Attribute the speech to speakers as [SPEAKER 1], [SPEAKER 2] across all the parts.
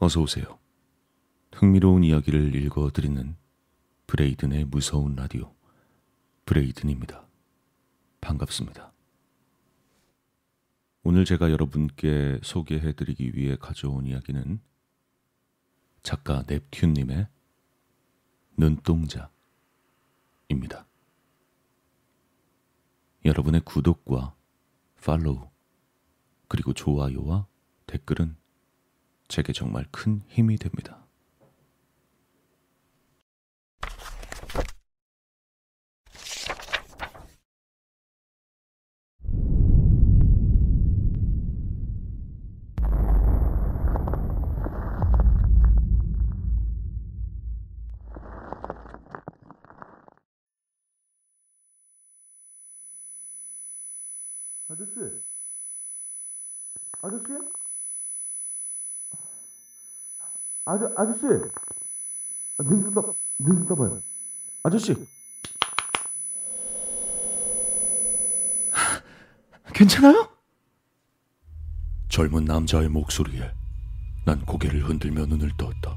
[SPEAKER 1] 어서 오세요. 흥미로운 이야기를 읽어드리는 브레이든의 무서운 라디오 브레이든입니다. 반갑습니다. 오늘 제가 여러분께 소개해드리기 위해 가져온 이야기는 작가 넵튠님의 눈동자입니다. 여러분의 구독과 팔로우 그리고 좋아요와 댓글은 제게 정말 큰 힘이 됩니다.
[SPEAKER 2] 아저 아저씨, 눈좀 떠, 눈좀 떠봐요. 아저씨,
[SPEAKER 1] 괜찮아요? 젊은 남자의 목소리에 난 고개를 흔들며 눈을 떴다.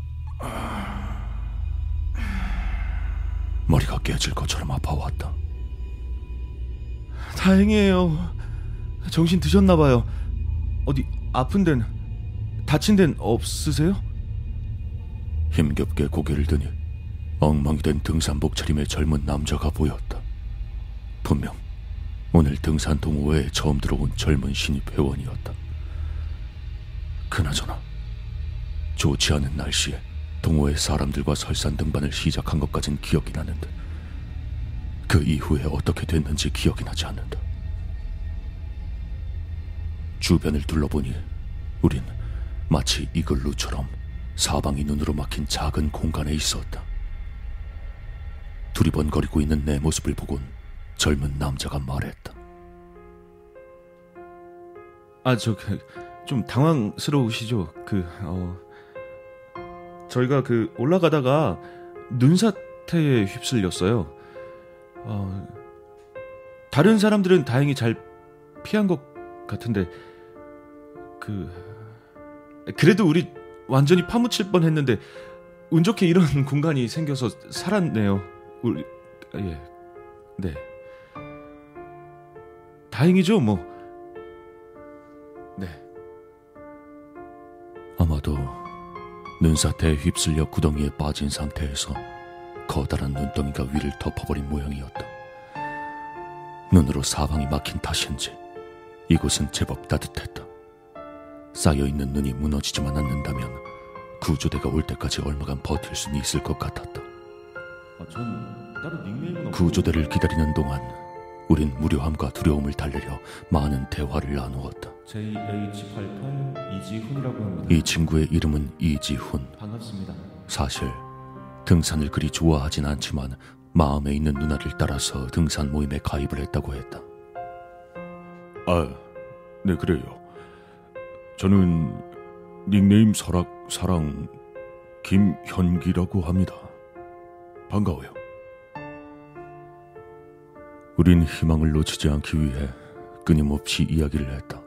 [SPEAKER 1] 머리가 깨질 것처럼 아파왔다. 다행이에요. 정신 드셨나 봐요. 어디 아픈 데는 다친 데는 없으세요? 힘겹게 고개를 드니 엉망이 된 등산복 차림의 젊은 남자가 보였다. 분명 오늘 등산 동호회에 처음 들어온 젊은 신입 회원이었다. 그나저나 좋지 않은 날씨에 동호회 사람들과 설산 등반을 시작한 것까진 기억이 나는데 그 이후에 어떻게 됐는지 기억이 나지 않는다. 주변을 둘러보니 우린 마치 이글루처럼 사방이 눈으로 막힌 작은 공간에 있었다. 두리번거리고 있는 내 모습을 보곤 젊은 남자가 말했다. 아, 저, 그, 좀 당황스러우시죠? 그, 어, 저희가 그 올라가다가 눈사태에 휩쓸렸어요. 어, 다른 사람들은 다행히 잘 피한 것 같은데, 그, 그래도 우리 완전히 파묻힐 뻔 했는데, 운 좋게 이런 공간이 생겨서 살았네요. 우리, 예, 네. 다행이죠, 뭐. 네. 아마도 눈사태에 휩쓸려 구덩이에 빠진 상태에서 커다란 눈덩이가 위를 덮어버린 모양이었다. 눈으로 사방이 막힌 탓인지 이곳은 제법 따뜻했다. 쌓여있는 눈이 무너지지만 않는다면 구조대가 올 때까지 얼마간 버틸 수는 있을 것 같았다. 구조대를 기다리는 동안 우린 무료함과 두려움을 달래려 많은 대화를 나누었다.
[SPEAKER 3] JH88 이지훈이라고 합니다.
[SPEAKER 1] 이 친구의 이름은 이지훈.
[SPEAKER 3] 반갑습니다.
[SPEAKER 1] 사실 등산을 그리 좋아하진 않지만 마음에 있는 누나를 따라서 등산 모임에 가입을 했다고 했다. 아, 네 그래요. 저는 닉네임 설악 사랑 김현기라고 합니다. 반가워요. 우린 희망을 놓치지 않기 위해 끊임없이 이야기를 했다.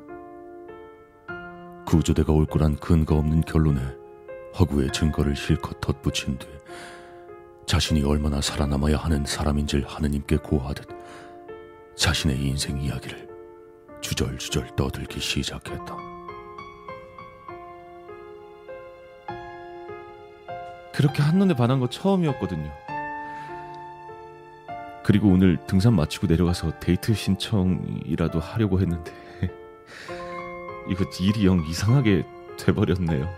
[SPEAKER 1] 구조대가 올 거란 근거 없는 결론에 허구의 증거를 실컷 덧붙인 뒤 자신이 얼마나 살아남아야 하는 사람인지를 하느님께 고하듯 자신의 인생 이야기를 주절주절 떠들기 시작했다. 그렇게 한눈에 반한 거 처음이었거든요. 그리고 오늘 등산 마치고 내려가서 데이트 신청이라도 하려고 했는데 이거 일이 영 이상하게 돼버렸네요.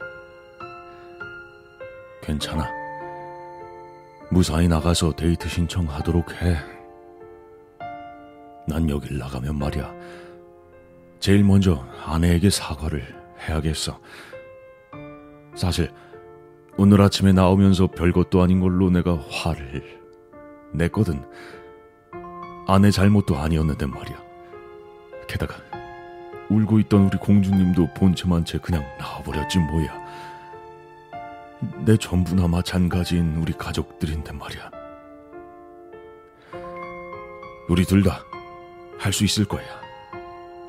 [SPEAKER 1] 괜찮아. 무사히 나가서 데이트 신청하도록 해. 난 여길 나가면 말이야. 제일 먼저 아내에게 사과를 해야겠어. 사실 오늘 아침에 나오면서 별것도 아닌 걸로 내가 화를 냈거든. 아내 잘못도 아니었는데 말이야. 게다가 울고 있던 우리 공주님도 본체만 채 그냥 나와버렸지 뭐야. 내 전부나 마찬가지인 우리 가족들인데 말이야. 우리 둘 다 할 수 있을 거야.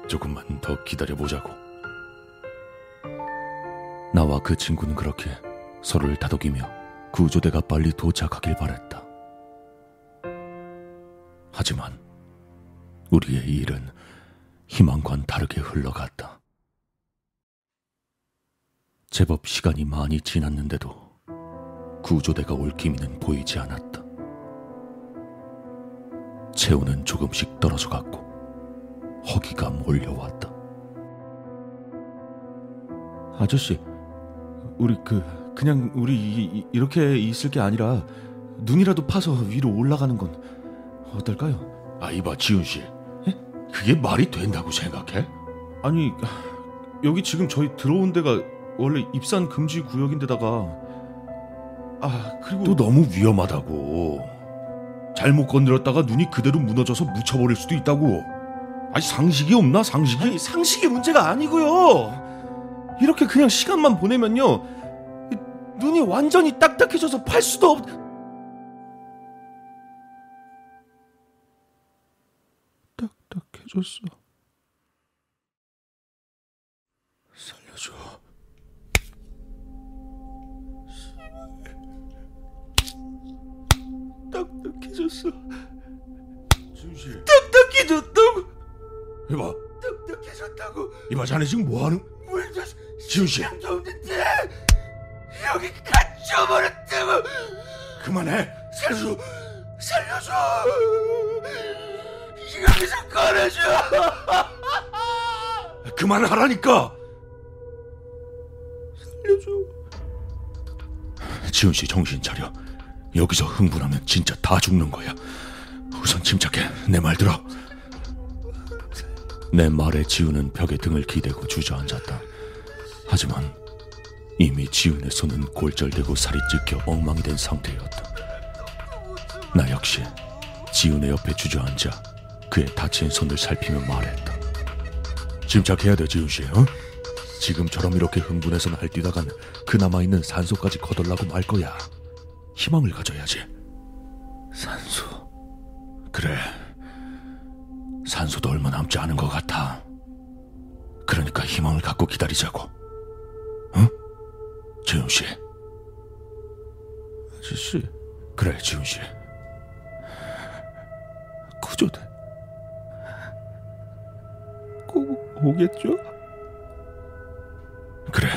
[SPEAKER 1] 조금만 더 기다려보자고. 나와 그 친구는 그렇게 서로를 다독이며 구조대가 빨리 도착하길 바랬다. 하지만 우리의 일은 희망과는 다르게 흘러갔다. 제법 시간이 많이 지났는데도 구조대가 올 기미는 보이지 않았다. 체온은 조금씩 떨어져 갔고 허기가 몰려왔다.
[SPEAKER 2] 아저씨, 우리 그 그냥 우리 이, 이, 이렇게 있을 게 아니라 눈이라도 파서 위로 올라가는 건 어떨까요?
[SPEAKER 1] 아, 이봐, 지훈 씨. 그게 말이 된다고 생각해?
[SPEAKER 2] 아니 여기 지금 저희 들어온 데가 원래 입산 금지 구역인데다가 아 그리고
[SPEAKER 1] 또 너무 위험하다고. 잘못 건드렸다가 눈이 그대로 무너져서 묻혀버릴 수도 있다고. 아니, 상식이 없나, 상식이?
[SPEAKER 2] 아니 상식이 문제가 아니고요. 이렇게 그냥 시간만 보내면요 이, 눈이 완전히 딱딱해져서 팔 수도 없. 딱딱해졌어.
[SPEAKER 1] 살려줘.
[SPEAKER 2] 딱딱해졌어.
[SPEAKER 1] 지훈 씨.
[SPEAKER 2] 딱딱해졌다고.
[SPEAKER 1] 이봐,
[SPEAKER 2] 딱딱해졌다고.
[SPEAKER 1] 이봐, 자네 지금 뭐 하는?
[SPEAKER 2] 물도
[SPEAKER 1] 지훈 씨.
[SPEAKER 2] 여기 갇혀버렸다고.
[SPEAKER 1] 그만해.
[SPEAKER 2] 살려줘. 살려줘. 여기서 꺼내줘.
[SPEAKER 1] 그만하라니까.
[SPEAKER 2] 살려줘.
[SPEAKER 1] 지훈 씨 정신 차려. 여기서 흥분하면 진짜 다 죽는 거야. 우선 침착해. 내 말 들어. 내 말에 지훈은 벽에 등을 기대고 주저앉았다. 하지만 이미 지훈의 손은 골절되고 살이 찢겨 엉망이 된 상태였다. 나 역시 지훈의 옆에 주저앉아 그의 다친 손을 살피며 말했다. 침착해야 돼, 지훈 씨. 어? 지금처럼 이렇게 흥분해서 날뛰다간 그나마 있는 산소까지 거덜나고 말 거야. 희망을 가져야지. 산소. 그래. 산소도 얼마 남지 않은 것 같아. 그러니까 희망을 갖고 기다리자고. 응? 지훈 씨.
[SPEAKER 2] 아저씨.
[SPEAKER 1] 그래, 지훈 씨.
[SPEAKER 2] 구조대 꼭 오겠죠?
[SPEAKER 1] 그래.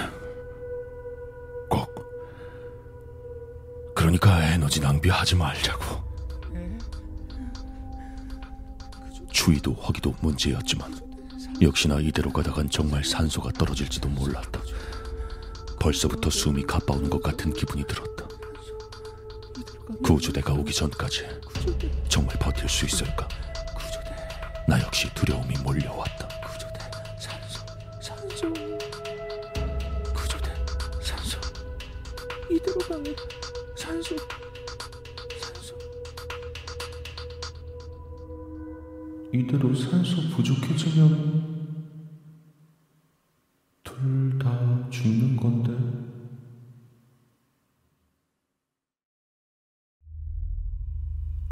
[SPEAKER 1] 꼭. 그러니까 에너지 낭비하지 말자고. 추위도 허기도 문제였지만 역시나 이대로 가다간 정말 산소가 떨어질지도 몰랐다. 벌써부터 숨이 가빠오는 것 같은 기분이 들었다. 구조대가 오기 전까지 정말 버틸 수 있을까? 나 역시 두려움이 몰려왔다.
[SPEAKER 2] 구조대 산소 산소
[SPEAKER 1] 구조대, 산소.
[SPEAKER 2] 이대로 가면 산소 산소
[SPEAKER 3] 이대로 산소 부족해지면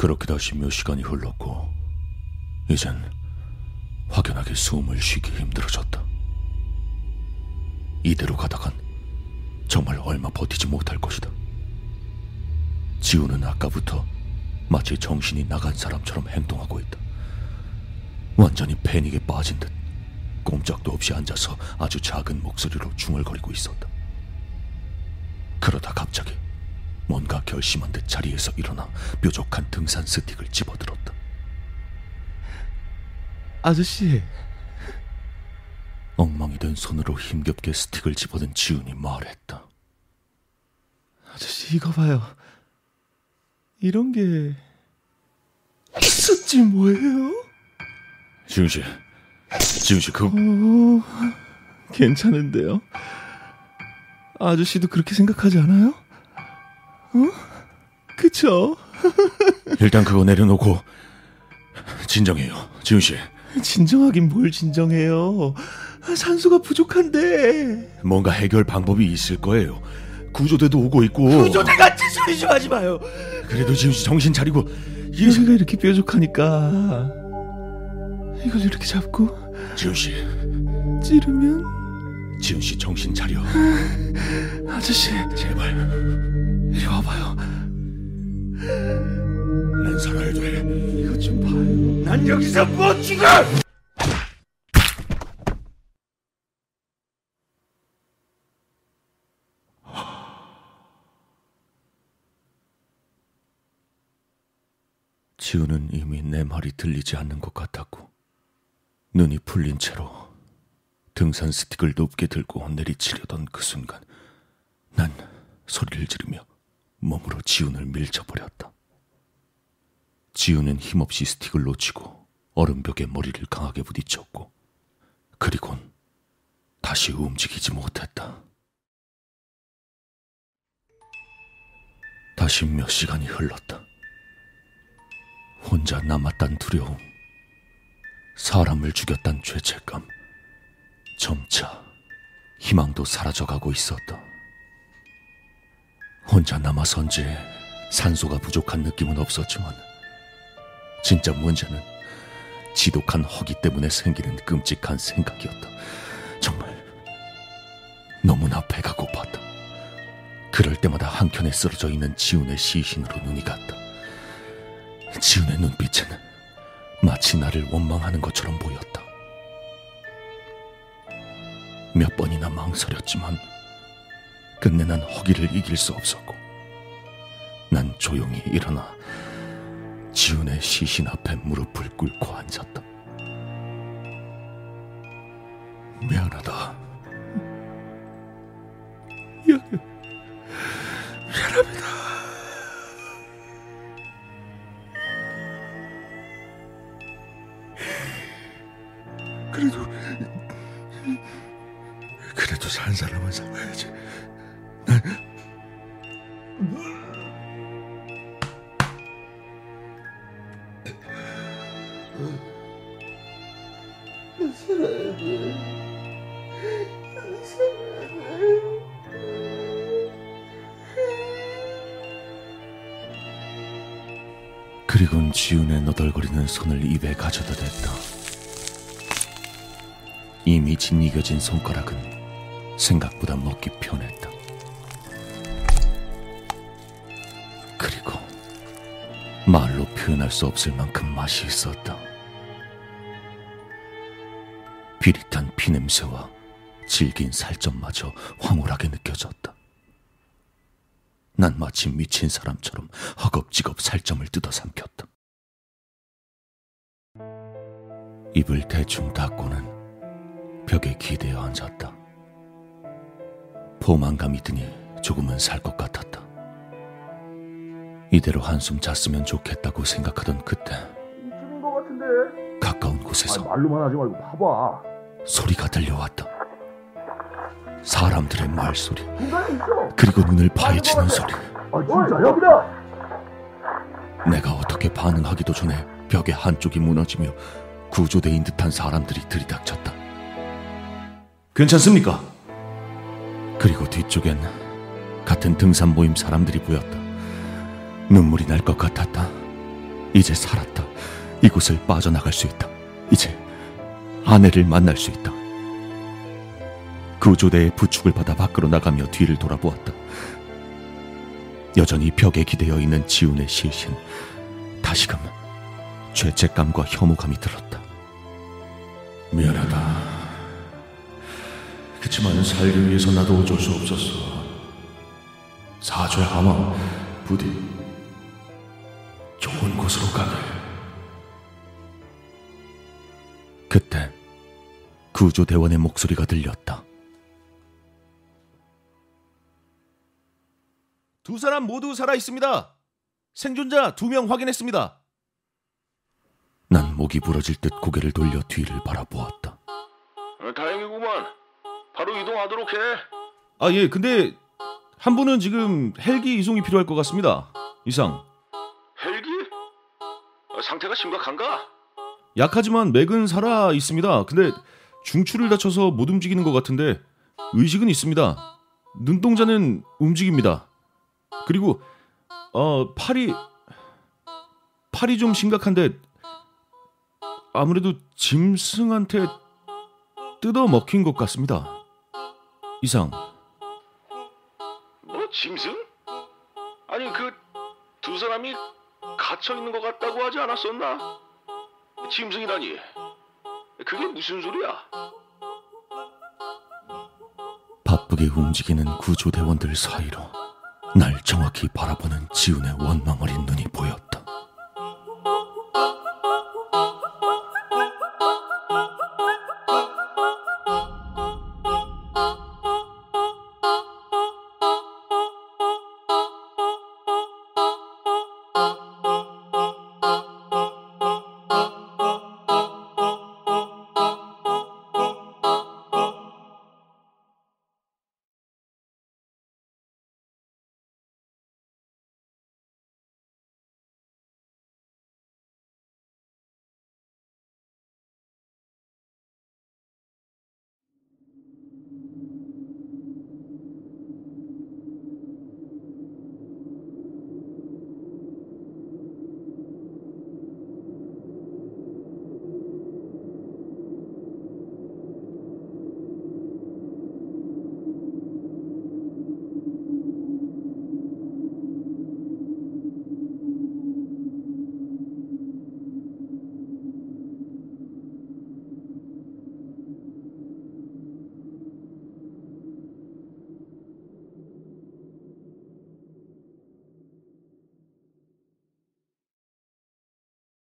[SPEAKER 1] 그렇게 다시 몇 시간이 흘렀고 이젠 확연하게 숨을 쉬기 힘들어졌다. 이대로 가다간 정말 얼마 버티지 못할 것이다. 지우는 아까부터 마치 정신이 나간 사람처럼 행동하고 있다. 완전히 패닉에 빠진 듯 꼼짝도 없이 앉아서 아주 작은 목소리로 중얼거리고 있었다. 그러다 갑자기 뭔가 결심한 듯 자리에서 일어나 뾰족한 등산 스틱을 집어들었다.
[SPEAKER 2] 아저씨
[SPEAKER 1] 엉망이 된 손으로 힘겹게 스틱을 집어든 지훈이 말했다.
[SPEAKER 2] 아저씨 이거 봐요 이런 게 있었지 뭐예요?
[SPEAKER 1] 지훈 씨, 지훈 씨, 그
[SPEAKER 2] 어, 괜찮은데요? 아저씨도 그렇게 생각하지 않아요? 어? 그쵸?
[SPEAKER 1] 일단 그거 내려놓고 진정해요, 지훈 씨.
[SPEAKER 2] 진정하긴 뭘 진정해요. 산소가 부족한데.
[SPEAKER 1] 뭔가 해결 방법이 있을 거예요. 구조대도 오고 있고.
[SPEAKER 2] 구조대 같은 소리 좀 하지 마요.
[SPEAKER 1] 그래도 지훈 씨 정신 차리고 이
[SPEAKER 2] 여기가 이렇게 뾰족하니까 이걸 이렇게 잡고
[SPEAKER 1] 지훈 씨,
[SPEAKER 2] 찌르면
[SPEAKER 1] 지은 씨 정신 차려.
[SPEAKER 2] 아저씨,
[SPEAKER 1] 제발.
[SPEAKER 2] 이리 와봐요.
[SPEAKER 1] 난 살아야 돼.
[SPEAKER 2] 이것 좀 봐요.
[SPEAKER 1] 난 여기서 못 죽어! 지우는 이미 내 말이 들리지 않는 것 같았고 눈이 풀린 채로 등산 스틱을 높게 들고 내리치려던 그 순간 난 소리를 지르며 몸으로 지훈을 밀쳐버렸다. 지우는 힘없이 스틱을 놓치고 얼음벽에 머리를 강하게 부딪혔고 그리곤 다시 움직이지 못했다. 다시 몇 시간이 흘렀다. 혼자 남았단 두려움, 사람을 죽였단 죄책감, 점차 희망도 사라져가고 있었다. 혼자 남아선지 산소가 부족한 느낌은 없었지만 진짜 문제는 지독한 허기 때문에 생기는 끔찍한 생각이었다. 정말 너무나 배가 고팠다. 그럴 때마다 한켠에 쓰러져 있는 지훈의 시신으로 눈이 갔다. 지훈의 눈빛은 마치 나를 원망하는 것처럼 보였다. 몇 번이나 망설였지만 끝내 난 허기를 이길 수 없었고 난 조용히 일어나 지훈의 시신 앞에 무릎을 꿇고 앉았다. 미안하다.
[SPEAKER 2] 미안합니다. 그래도 그래도 산 사람은 살아야지. 난
[SPEAKER 1] 그리곤 지훈의 너덜거리는 손을 입에 가져다 댔다. 이미 짓이겨진 손가락은 생각보다 먹기 편했다. 말로 표현할 수 없을 만큼 맛이 있었다. 비릿한 피냄새와 질긴 살점마저 황홀하게 느껴졌다. 난 마치 미친 사람처럼 허겁지겁 살점을 뜯어 삼켰다. 입을 대충 닫고는 벽에 기대어 앉았다. 포만감이 드니 조금은 살 것 같았다. 이대로 한숨 잤으면 좋겠다고 생각하던 그때
[SPEAKER 4] 이쯤인 것 같은데.
[SPEAKER 1] 가까운 곳에서
[SPEAKER 4] 아니, 말로만 하지 말고 봐봐.
[SPEAKER 1] 소리가 들려왔다. 사람들의 말소리. 그리고 눈을 파헤치는 소리.
[SPEAKER 4] 아 진짜 여기다.
[SPEAKER 1] 내가 어떻게 반응하기도 전에 벽의 한쪽이 무너지며 구조대인 듯한 사람들이 들이닥쳤다.
[SPEAKER 2] 괜찮습니까?
[SPEAKER 1] 그리고 뒤쪽엔 같은 등산 모임 사람들이 보였다. 눈물이 날 것 같았다. 이제 살았다. 이곳을 빠져나갈 수 있다. 이제 아내를 만날 수 있다. 구조대의 부축을 받아 밖으로 나가며 뒤를 돌아보았다. 여전히 벽에 기대어 있는 지훈의 시신. 다시금 죄책감과 혐오감이 들었다.
[SPEAKER 2] 미안하다. 그치만 살기 위해서 나도 어쩔 수 없었어. 사죄하마 부디 좋은 곳으로 가게.
[SPEAKER 1] 그때 구조대원의 목소리가 들렸다.
[SPEAKER 2] 두 사람 모두 살아 있습니다. 생존자 두 명 확인했습니다.
[SPEAKER 1] 난 목이 부러질 듯 고개를 돌려 뒤를 바라보았다.
[SPEAKER 5] 어, 다행이구만. 바로 이동하도록 해.
[SPEAKER 2] 아 예, 근데 한 분은 지금 헬기 이송이 필요할 것 같습니다. 이상.
[SPEAKER 5] 상태가 심각한가?
[SPEAKER 2] 약하지만 맥은 살아 있습니다. 근데 중추를 다쳐서 못 움직이는 것 같은데 의식은 있습니다. 눈동자는 움직입니다. 그리고 어 팔이 팔이 좀 심각한데 아무래도 짐승한테 뜯어 먹힌 것 같습니다.
[SPEAKER 6] 이상
[SPEAKER 2] 뭐 짐승? 아니 그 두 사람이 갇혀 있는 것 같다고 하지 않았었나? 짐승이라니. 그게 무슨 소리야?
[SPEAKER 1] 바쁘게 움직이는 구조대원들 사이로 날 정확히 바라보는 지훈의 원망 어린 눈이 보였다.